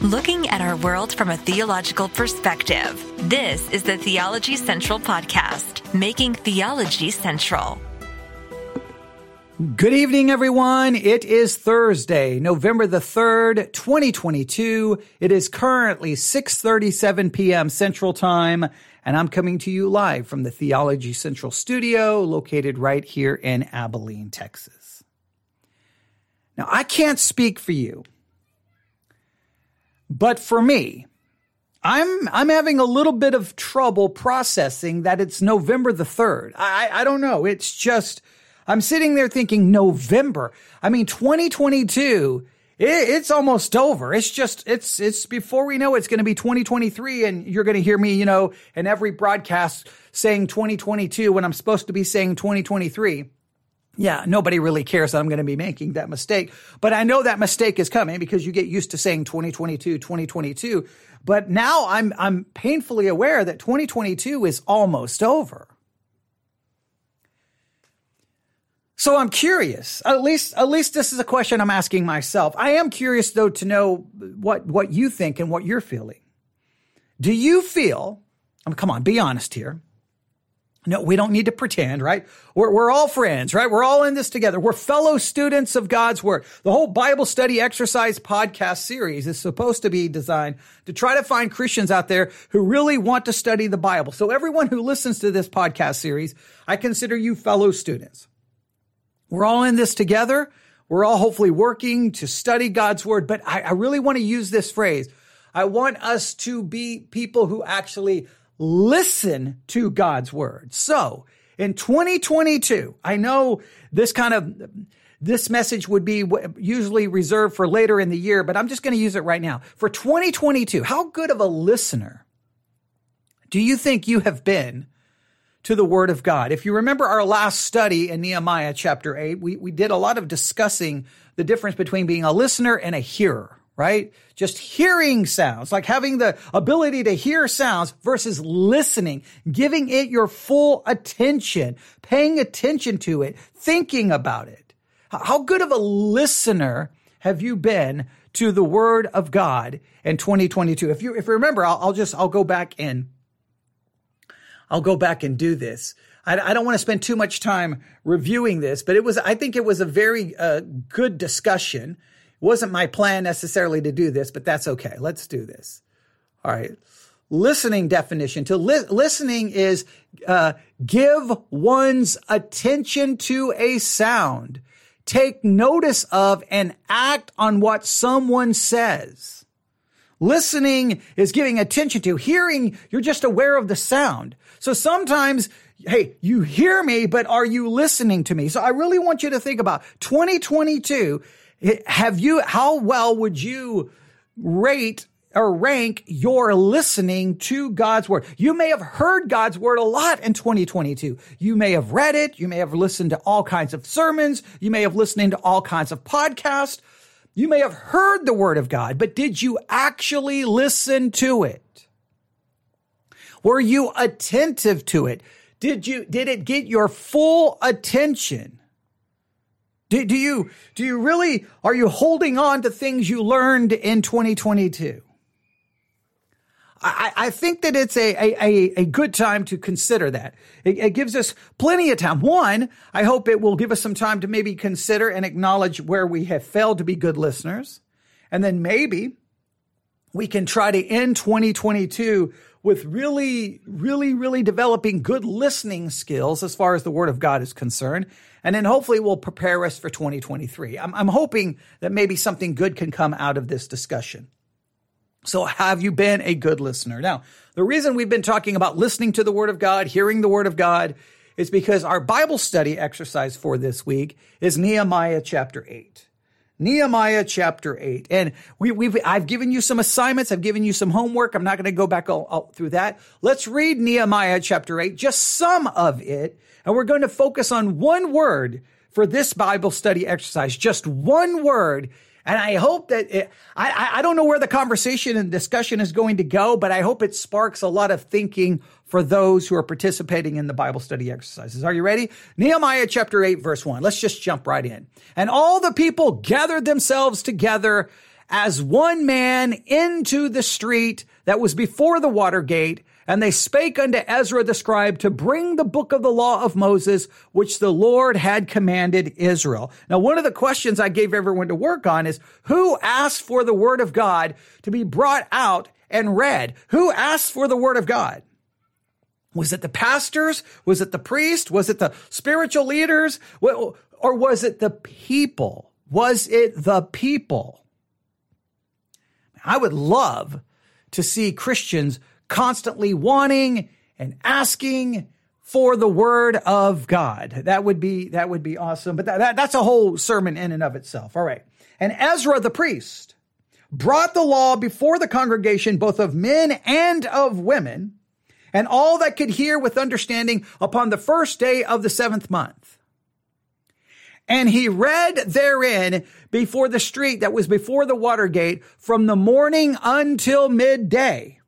looking at our world from a theological perspective. This is the Theology Central Podcast, making theology central. Good evening, everyone. It is Thursday, November the 3rd, 2022. It is currently 6.37 p.m. Central Time, and I'm coming to you live from the Theology Central studio located right here in Abilene, Texas. Now, I can't speak for you, but for me, I'm I'm having a little bit of trouble processing that it's November the 3rd. I I don't know. It's just I'm sitting there thinking November. I mean 2022 it, it's almost over. It's just it's it's before we know it's going to be 2023 and you're going to hear me, you know, in every broadcast saying 2022 when I'm supposed to be saying 2023 yeah, nobody really cares that I'm going to be making that mistake. But I know that mistake is coming because you get used to saying 2022, 2022. But now I'm, I'm painfully aware that 2022 is almost over. So I'm curious. At least, at least this is a question I'm asking myself. I am curious though to know what, what you think and what you're feeling. Do you feel, I mean, come on, be honest here. No, we don't need to pretend, right? We're, we're all friends, right? We're all in this together. We're fellow students of God's word. The whole Bible study exercise podcast series is supposed to be designed to try to find Christians out there who really want to study the Bible. So everyone who listens to this podcast series, I consider you fellow students. We're all in this together. We're all hopefully working to study God's word, but I, I really want to use this phrase. I want us to be people who actually listen to God's word. So in 2022, I know this kind of, this message would be usually reserved for later in the year, but I'm just going to use it right now. For 2022, how good of a listener do you think you have been to the word of God? If you remember our last study in Nehemiah chapter 8, we, we did a lot of discussing the difference between being a listener and a hearer right? Just hearing sounds, like having the ability to hear sounds versus listening, giving it your full attention, paying attention to it, thinking about it. How good of a listener have you been to the word of God in 2022? If you, if you remember, I'll, I'll just, I'll go back and I'll go back and do this. I, I, don't want to spend too much time reviewing this, but it was, I think it was a very uh, good discussion wasn't my plan necessarily to do this, but that's okay. Let's do this. All right. Listening definition to li- listening is uh, give one's attention to a sound, take notice of and act on what someone says. Listening is giving attention to. Hearing, you're just aware of the sound. So sometimes hey, you hear me, but are you listening to me? So I really want you to think about 2022 have you, how well would you rate or rank your listening to God's word. You may have heard God's word a lot in 2022. You may have read it. You may have listened to all kinds of sermons. You may have listened to all kinds of podcasts. You may have heard the word of God, but did you actually listen to it? Were you attentive to it? Did you, did it get your full attention? Do, do you, do you really, are you holding on to things you learned in 2022? I, I think that it's a, a, a good time to consider that. It, it, gives us plenty of time. One, I hope it will give us some time to maybe consider and acknowledge where we have failed to be good listeners. And then maybe we can try to end 2022 with really, really, really developing good listening skills as far as the word of God is concerned. And then hopefully will prepare us for 2023. I'm, I'm hoping that maybe something good can come out of this discussion. So have you been a good listener? Now, the reason we've been talking about listening to the word of God, hearing the word of God, is because our Bible study exercise for this week is Nehemiah chapter 8. Nehemiah chapter 8. And we, we've, I've given you some assignments. I've given you some homework. I'm not going to go back all, all through that. Let's read Nehemiah chapter 8, just some of it, and we're going to focus on one word for this Bible study exercise, just one word. And I hope that it, I, I don't know where the conversation and discussion is going to go, but I hope it sparks a lot of thinking for those who are participating in the Bible study exercises. Are you ready? Nehemiah chapter 8, verse 1. Let's just jump right in. And all the people gathered themselves together as one man into the street that was before the water gate, and they spake unto Ezra the scribe to bring the book of the law of Moses, which the Lord had commanded Israel. Now, one of the questions I gave everyone to work on is who asked for the word of God to be brought out and read? Who asked for the word of God? Was it the pastors? Was it the priest? Was it the spiritual leaders? Or was it the people? Was it the people? I would love to see Christians constantly wanting and asking for the word of God. That would be, that would be awesome. But that, that, that's a whole sermon in and of itself. All right. And Ezra the priest brought the law before the congregation, both of men and of women, and all that could hear with understanding upon the first day of the seventh month. And he read therein before the street that was before the water gate from the morning until midday.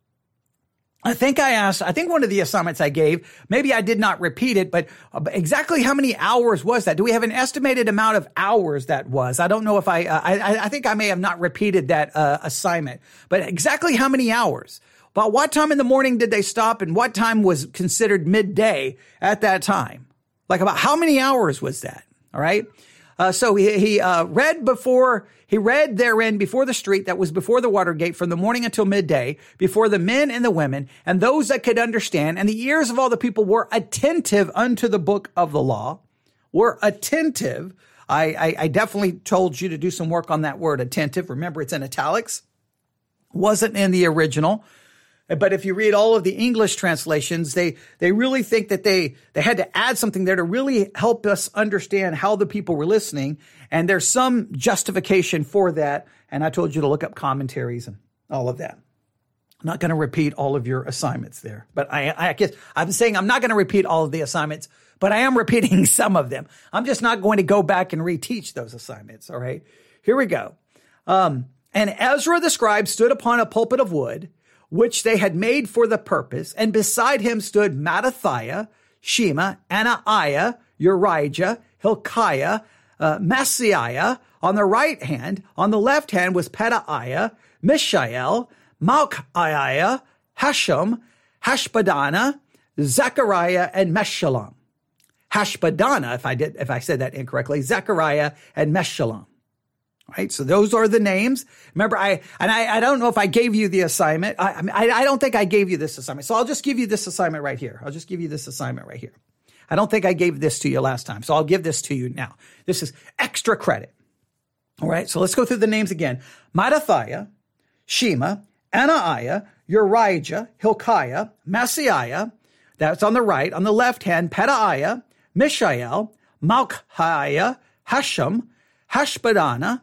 I think I asked, I think one of the assignments I gave, maybe I did not repeat it, but exactly how many hours was that? Do we have an estimated amount of hours that was? I don't know if I, uh, I, I think I may have not repeated that uh, assignment, but exactly how many hours? About what time in the morning did they stop and what time was considered midday at that time? Like about how many hours was that? All right. Uh, so he, he uh, read before, he read therein before the street that was before the water gate from the morning until midday, before the men and the women, and those that could understand, and the ears of all the people were attentive unto the book of the law, were attentive. I, I, I definitely told you to do some work on that word attentive. Remember, it's in italics. Wasn't in the original. But if you read all of the English translations, they, they really think that they, they had to add something there to really help us understand how the people were listening. And there's some justification for that. And I told you to look up commentaries and all of that. I'm not going to repeat all of your assignments there, but I, I guess I'm saying I'm not going to repeat all of the assignments, but I am repeating some of them. I'm just not going to go back and reteach those assignments. All right. Here we go. Um, and Ezra the scribe stood upon a pulpit of wood which they had made for the purpose, and beside him stood Mattithiah, Shema, Anaiah, Urijah, Hilkiah, uh, Maaseiah on the right hand. On the left hand was Pedaiah, Mishael, Malchiah, Hashem, Hashbadana, Zechariah, and Meshullam. Hashbadana, if I did, if I said that incorrectly, Zechariah and Meshullam right? So those are the names. Remember, I, and I, I don't know if I gave you the assignment. I, I, I don't think I gave you this assignment. So I'll just give you this assignment right here. I'll just give you this assignment right here. I don't think I gave this to you last time. So I'll give this to you now. This is extra credit. All right. So let's go through the names again. Mattithiah, Shema, Anaiah, Urijah, Hilkiah, Maaseiah. That's on the right. On the left hand, Pedaiah, Mishael, Malchiah, Hashem, Hashbadana,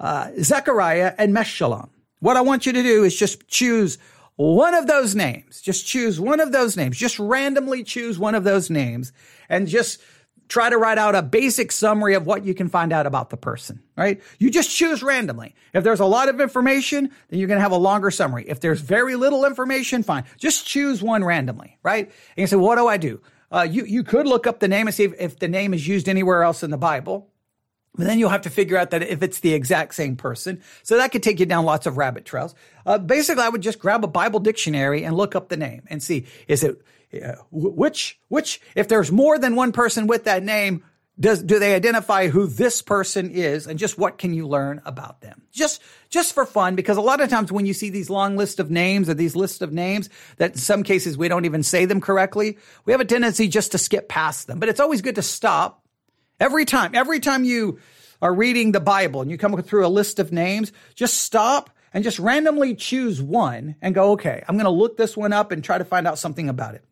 uh, Zechariah, and Meshullam. What I want you to do is just choose one of those names. Just choose one of those names. Just randomly choose one of those names and just try to write out a basic summary of what you can find out about the person, right? You just choose randomly. If there's a lot of information, then you're going to have a longer summary. If there's very little information, fine. Just choose one randomly, right? And you say, what do I do? Uh, you, you could look up the name and see if, if the name is used anywhere else in the Bible. But then you'll have to figure out that if it's the exact same person. So that could take you down lots of rabbit trails. Uh, basically, I would just grab a Bible dictionary and look up the name and see, is it, uh, which, which, if there's more than one person with that name, does, do they identify who this person is and just what can you learn about them? Just, just for fun, because a lot of times when you see these long list of names or these lists of names that in some cases we don't even say them correctly, we have a tendency just to skip past them. But it's always good to stop Every time, every time you are reading the Bible and you come through a list of names, just stop and just randomly choose one and go, okay, I'm going to look this one up and try to find out something about it.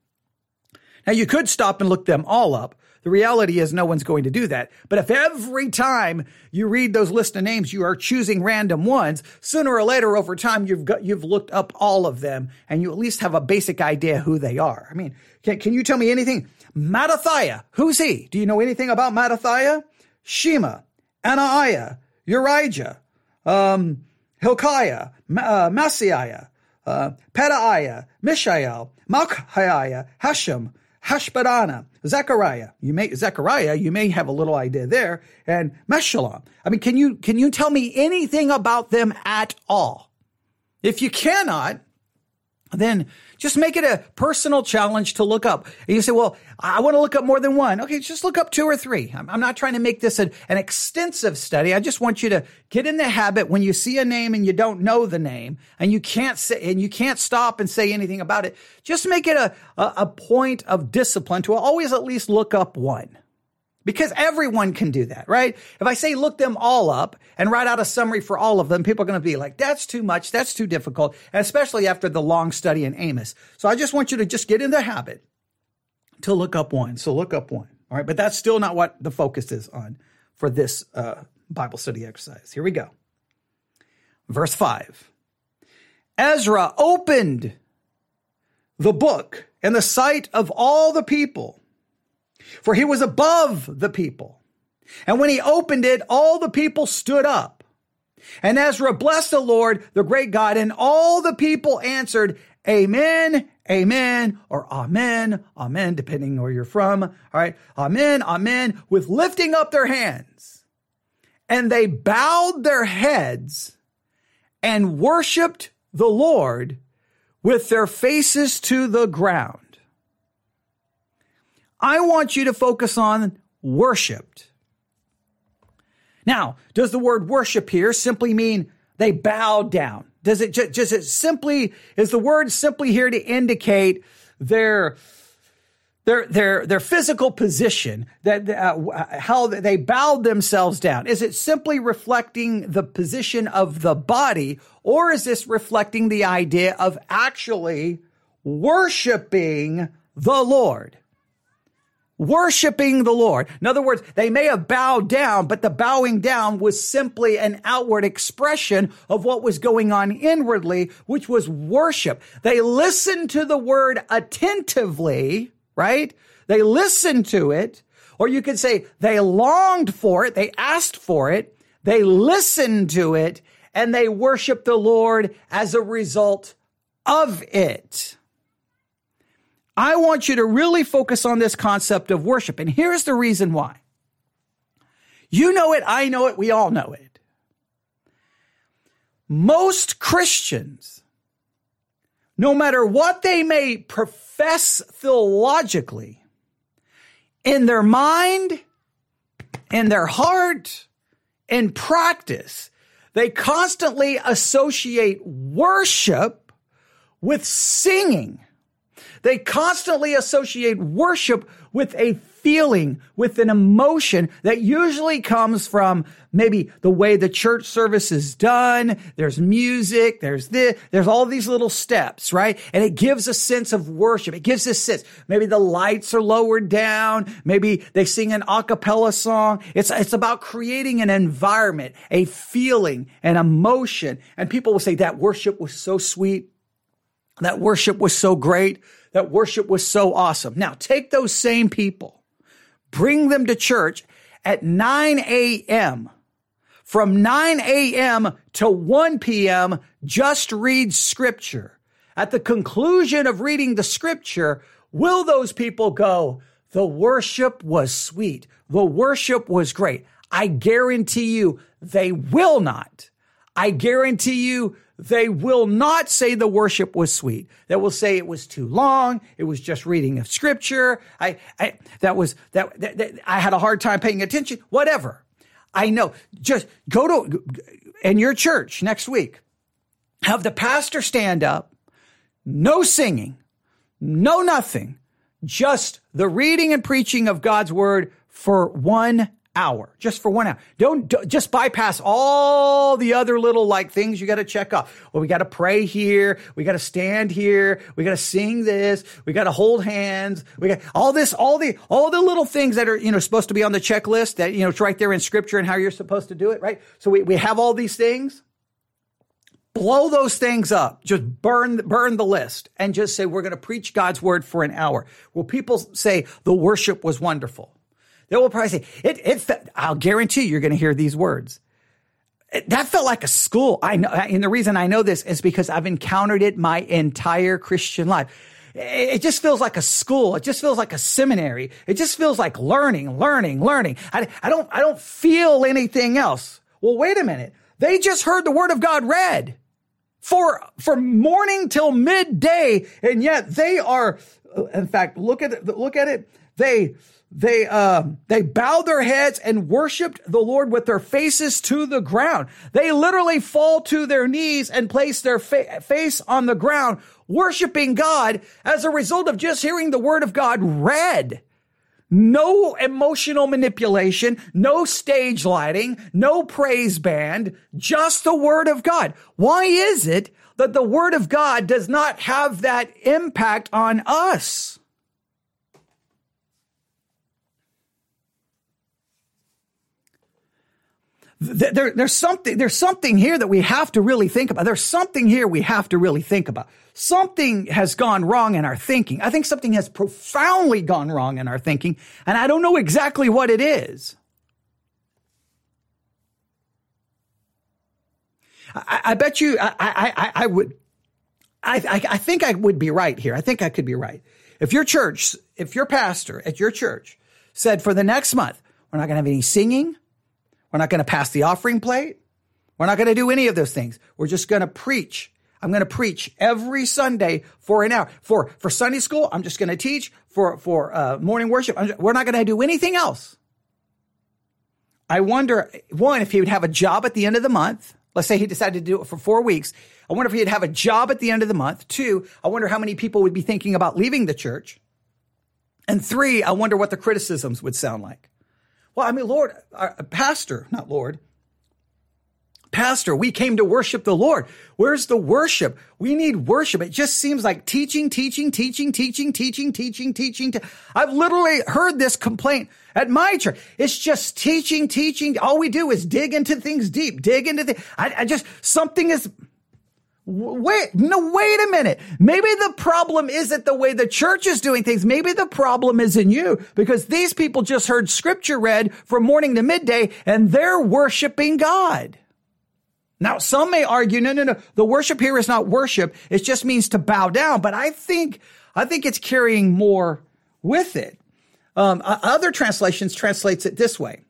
Now you could stop and look them all up. The reality is no one's going to do that. But if every time you read those list of names, you are choosing random ones, sooner or later over time, you've got, you've looked up all of them and you at least have a basic idea who they are. I mean, can, can you tell me anything? Mattithiah, who's he? Do you know anything about Mattithiah? Shema, Anaiah, Urijah, um, Hilkiah, uh, Maaseiah, uh, Pedaiah, Mishael, Malchiah, Hashem, Hashbadana, Zechariah. You may Zechariah, you may have a little idea there, and Meshullam. I mean, can you can you tell me anything about them at all? If you cannot, then just make it a personal challenge to look up. And you say, well, I want to look up more than one. Okay, just look up two or three. I'm, not trying to make this a, an extensive study. I just want you to get in the habit when you see a name and you don't know the name and you can't say, and you can't stop and say anything about it. Just make it a, a, a point of discipline to always at least look up one because everyone can do that, right? If I say look them all up and write out a summary for all of them, people are going to be like, that's too much. That's too difficult, especially after the long study in Amos. So I just want you to just get in the habit to look up one. So look up one. All right. But that's still not what the focus is on for this uh, Bible study exercise. Here we go. Verse five. Ezra opened the book in the sight of all the people for he was above the people. And when he opened it, all the people stood up. And Ezra blessed the Lord, the great God, and all the people answered, Amen, Amen, or Amen, Amen, depending where you're from. All right. Amen, Amen, with lifting up their hands. And they bowed their heads and worshiped the Lord with their faces to the ground. I want you to focus on worshiped. Now, does the word worship here simply mean they bowed down? Does it just, just it simply, is the word simply here to indicate their, their, their, their physical position, that uh, how they bowed themselves down? Is it simply reflecting the position of the body, or is this reflecting the idea of actually worshiping the Lord? Worshiping the Lord. In other words, they may have bowed down, but the bowing down was simply an outward expression of what was going on inwardly, which was worship. They listened to the word attentively, right? They listened to it, or you could say they longed for it. They asked for it. They listened to it and they worshiped the Lord as a result of it. I want you to really focus on this concept of worship. And here's the reason why. You know it, I know it, we all know it. Most Christians, no matter what they may profess theologically, in their mind, in their heart, in practice, they constantly associate worship with singing they constantly associate worship with a feeling, with an emotion that usually comes from maybe the way the church service is done. There's music. There's this, there's all these little steps, right? And it gives a sense of worship. It gives a sense. Maybe the lights are lowered down. Maybe they sing an a cappella song. It's, it's about creating an environment, a feeling, an emotion. And people will say that worship was so sweet. That worship was so great that worship was so awesome. Now take those same people, bring them to church at 9 a.m. From 9 a.m. to 1 p.m., just read scripture. At the conclusion of reading the scripture, will those people go, the worship was sweet. The worship was great. I guarantee you they will not. I guarantee you they will not say the worship was sweet. They will say it was too long. It was just reading of scripture. I, I that was that, that, that I had a hard time paying attention. Whatever. I know. Just go to in your church next week. Have the pastor stand up. No singing. No nothing. Just the reading and preaching of God's word for one hour, just for one hour. Don't, don't just bypass all the other little like things you got to check off. Well, we got to pray here. We got to stand here. We got to sing this. We got to hold hands. We got all this, all the, all the little things that are, you know, supposed to be on the checklist that, you know, it's right there in scripture and how you're supposed to do it, right? So we, we have all these things. Blow those things up. Just burn, burn the list and just say, we're going to preach God's word for an hour. Well, people say the worship was wonderful? They will probably say, it, it, fe- I'll guarantee you're going to hear these words. It, that felt like a school. I know, and the reason I know this is because I've encountered it my entire Christian life. it just feels like a school. It just feels like a seminary. It just feels like learning, learning, learning. I, I don't, I don't feel anything else. Well, wait a minute. They just heard the word of God read for, for morning till midday. And yet they are, in fact, look at it, look at it. They, they uh, they bowed their heads and worshiped the Lord with their faces to the ground. They literally fall to their knees and place their fa- face on the ground, worshiping God as a result of just hearing the word of God read. No emotional manipulation, no stage lighting, no praise band, just the word of God. Why is it that the word of God does not have that impact on us? there, there's something, there's something here that we have to really think about. There's something here we have to really think about. Something has gone wrong in our thinking. I think something has profoundly gone wrong in our thinking, and I don't know exactly what it is. I, I bet you, I, I, I would, I, I think I would be right here. I think I could be right. If your church, if your pastor at your church said for the next month, we're not going to have any singing, we're not going to pass the offering plate. We're not going to do any of those things. We're just going to preach. I'm going to preach every Sunday for an hour. For, for Sunday school, I'm just going to teach. For, for uh, morning worship, just, we're not going to do anything else. I wonder, one, if he would have a job at the end of the month. Let's say he decided to do it for four weeks. I wonder if he'd have a job at the end of the month. Two, I wonder how many people would be thinking about leaving the church. And three, I wonder what the criticisms would sound like. Well, I mean, Lord, uh, Pastor, not Lord. Pastor, we came to worship the Lord. Where's the worship? We need worship. It just seems like teaching, teaching, teaching, teaching, teaching, teaching, teaching. I've literally heard this complaint at my church. It's just teaching, teaching. All we do is dig into things deep, dig into the, I, I just, something is, Wait, no, wait a minute. Maybe the problem isn't the way the church is doing things. Maybe the problem is in you because these people just heard scripture read from morning to midday and they're worshiping God. Now, some may argue, no, no, no, the worship here is not worship. It just means to bow down. But I think, I think it's carrying more with it. Um, other translations translates it this way.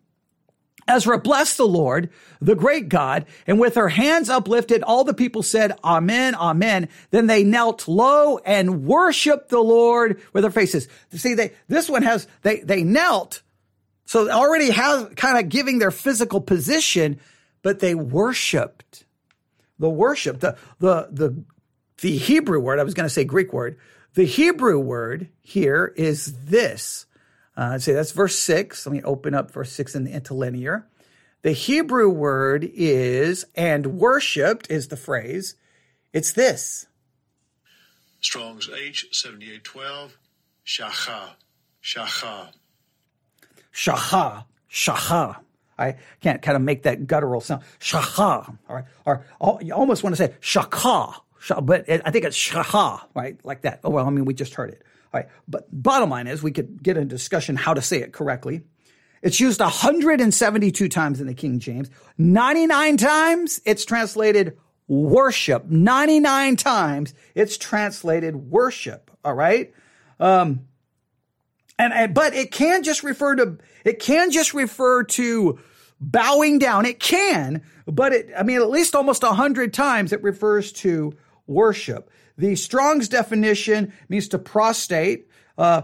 Ezra blessed the Lord, the great God, and with her hands uplifted, all the people said, Amen, Amen. Then they knelt low and worshiped the Lord with their faces. See, they, this one has, they, they knelt. So already has kind of giving their physical position, but they worshiped. The worship, the, the, the, the Hebrew word, I was going to say Greek word. The Hebrew word here is this. Uh, say that's verse six. Let me open up verse six in the interlinear. The Hebrew word is, and worshipped is the phrase. It's this. Strong's H7812, shacha, shacha. Shacha, shacha. I can't kind of make that guttural sound. Shacha, all right? Or, or you almost want to say shaka, but I think it's shaha, right? Like that. Oh, well, I mean, we just heard it. All right. But bottom line is we could get a discussion how to say it correctly. It's used 172 times in the King James. 99 times it's translated worship. 99 times it's translated worship. All right. Um, and, but it can just refer to, it can just refer to bowing down. It can, but it, I mean, at least almost a hundred times it refers to worship. The Strong's definition means to prostrate. Uh,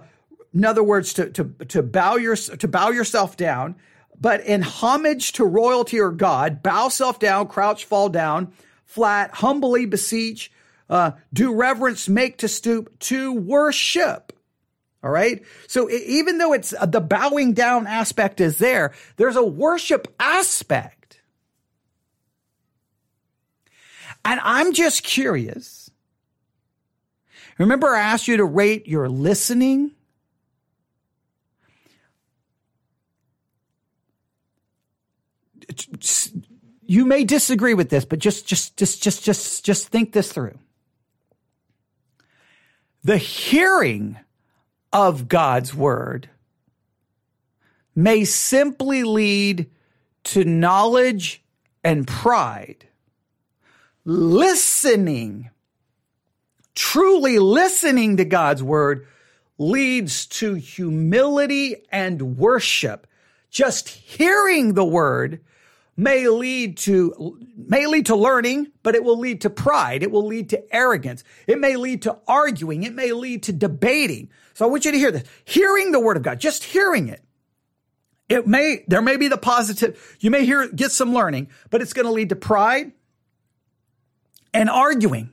in other words, to, to, to bow your, to bow yourself down, but in homage to royalty or God, bow self down, crouch, fall down, flat, humbly beseech, uh, do reverence, make to stoop, to worship. All right. So even though it's uh, the bowing down aspect is there, there's a worship aspect. And I'm just curious Remember, I asked you to rate your listening? You may disagree with this, but just, just, just, just, just, just think this through. The hearing of God's word may simply lead to knowledge and pride. Listening truly listening to God's word leads to humility and worship. Just hearing the word may lead to may lead to learning, but it will lead to pride. It will lead to arrogance. It may lead to arguing. It may lead to debating. So I want you to hear this. Hearing the word of God, just hearing it. It may there may be the positive. You may hear get some learning, but it's going to lead to pride and arguing.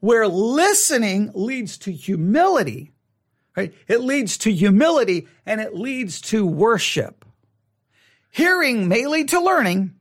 Where listening leads to humility, right? It leads to humility and it leads to worship. Hearing may lead to learning,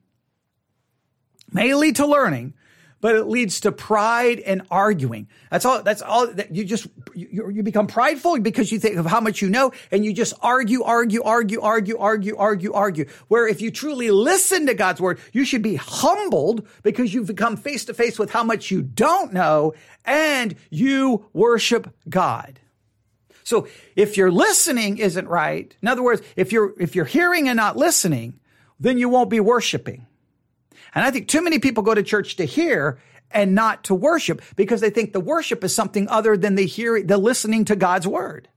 may lead to learning, but it leads to pride and arguing. That's all, that's all that you just, you, you become prideful because you think of how much you know and you just argue, argue, argue, argue, argue, argue, argue. Where if you truly listen to God's word, you should be humbled because you've become face to face with how much you don't know and you worship God. So if your listening isn't right, in other words, if you're, if you're hearing and not listening, then you won't be worshiping. And I think too many people go to church to hear and not to worship because they think the worship is something other than the hearing, the listening to God's word.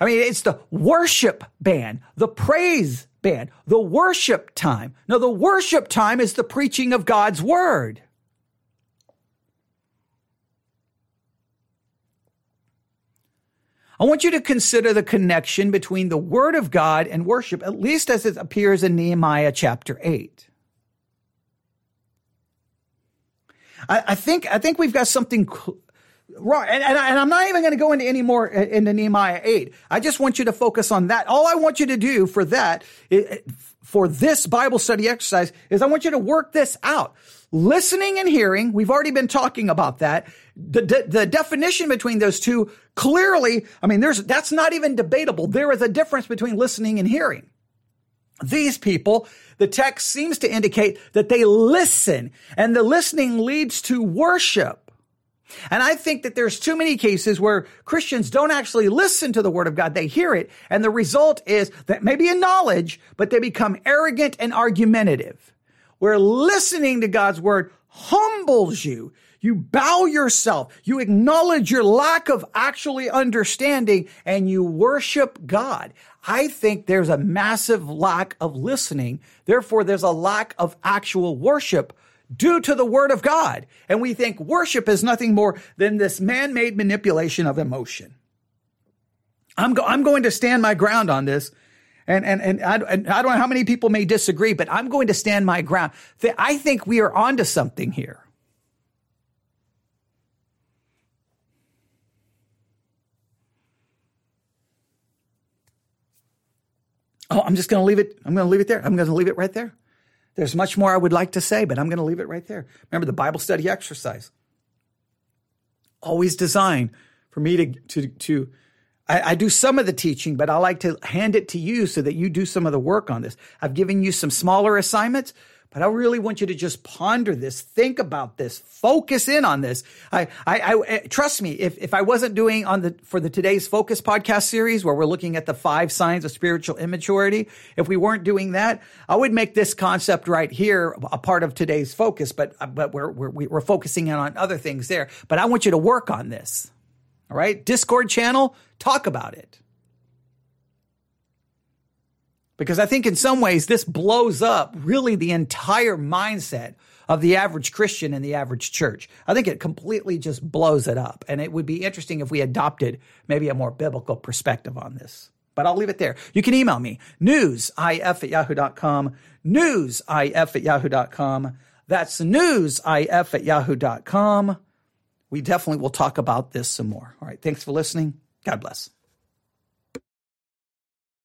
I mean, it's the worship band, the praise band, the worship time. No, the worship time is the preaching of God's word. I want you to consider the connection between the Word of God and worship, at least as it appears in Nehemiah chapter 8. I, think, I think we've got something wrong. And, and, I, am not even going to go into any more uh, into Nehemiah 8. I just want you to focus on that. All I want you to do for that, for this Bible study exercise, is I want you to work this out. Listening and hearing, we've already been talking about that. The, the, the, definition between those two clearly, I mean, there's, that's not even debatable. There is a difference between listening and hearing. These people, the text seems to indicate that they listen and the listening leads to worship. And I think that there's too many cases where Christians don't actually listen to the word of God. They hear it. And the result is that maybe in knowledge, but they become arrogant and argumentative where listening to God's word humbles you. You bow yourself. You acknowledge your lack of actually understanding and you worship God. I think there's a massive lack of listening. Therefore, there's a lack of actual worship due to the word of God. And we think worship is nothing more than this man-made manipulation of emotion. I'm, go- I'm going to stand my ground on this and, and, and I, and I don't know how many people may disagree, but I'm going to stand my ground. I think we are onto something here. Oh, I'm just going to leave it. I'm going to leave it there. I'm going to leave it right there. There's much more I would like to say, but I'm going to leave it right there. Remember the Bible study exercise. Always designed for me to, to, to I, I, do some of the teaching, but I like to hand it to you so that you do some of the work on this. I've given you some smaller assignments, but I really want you to just ponder this, think about this, focus in on this. I, I, I eh, trust me. If, if I wasn't doing on the, for the today's focus podcast series where we're looking at the five signs of spiritual immaturity, if we weren't doing that, I would make this concept right here a part of today's focus, but, but we're, we're, we're focusing in on other things there. But I want you to work on this. All right. Discord channel, talk about it. Because I think in some ways this blows up really the entire mindset of the average Christian and the average church. I think it completely just blows it up. And it would be interesting if we adopted maybe a more biblical perspective on this. But I'll leave it there. You can email me, newsif at yahoo.com, newsif at yahoo.com. That's newsif at yahoo.com we definitely will talk about this some more. All right. Thanks for listening. God bless.